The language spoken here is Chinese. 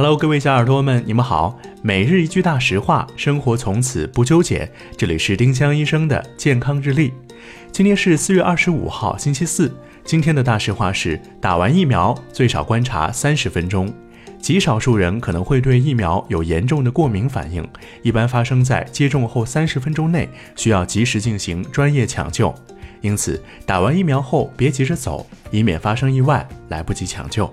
Hello，各位小耳朵们，你们好。每日一句大实话，生活从此不纠结。这里是丁香医生的健康日历。今天是四月二十五号，星期四。今天的大实话是：打完疫苗最少观察三十分钟。极少数人可能会对疫苗有严重的过敏反应，一般发生在接种后三十分钟内，需要及时进行专业抢救。因此，打完疫苗后别急着走，以免发生意外，来不及抢救。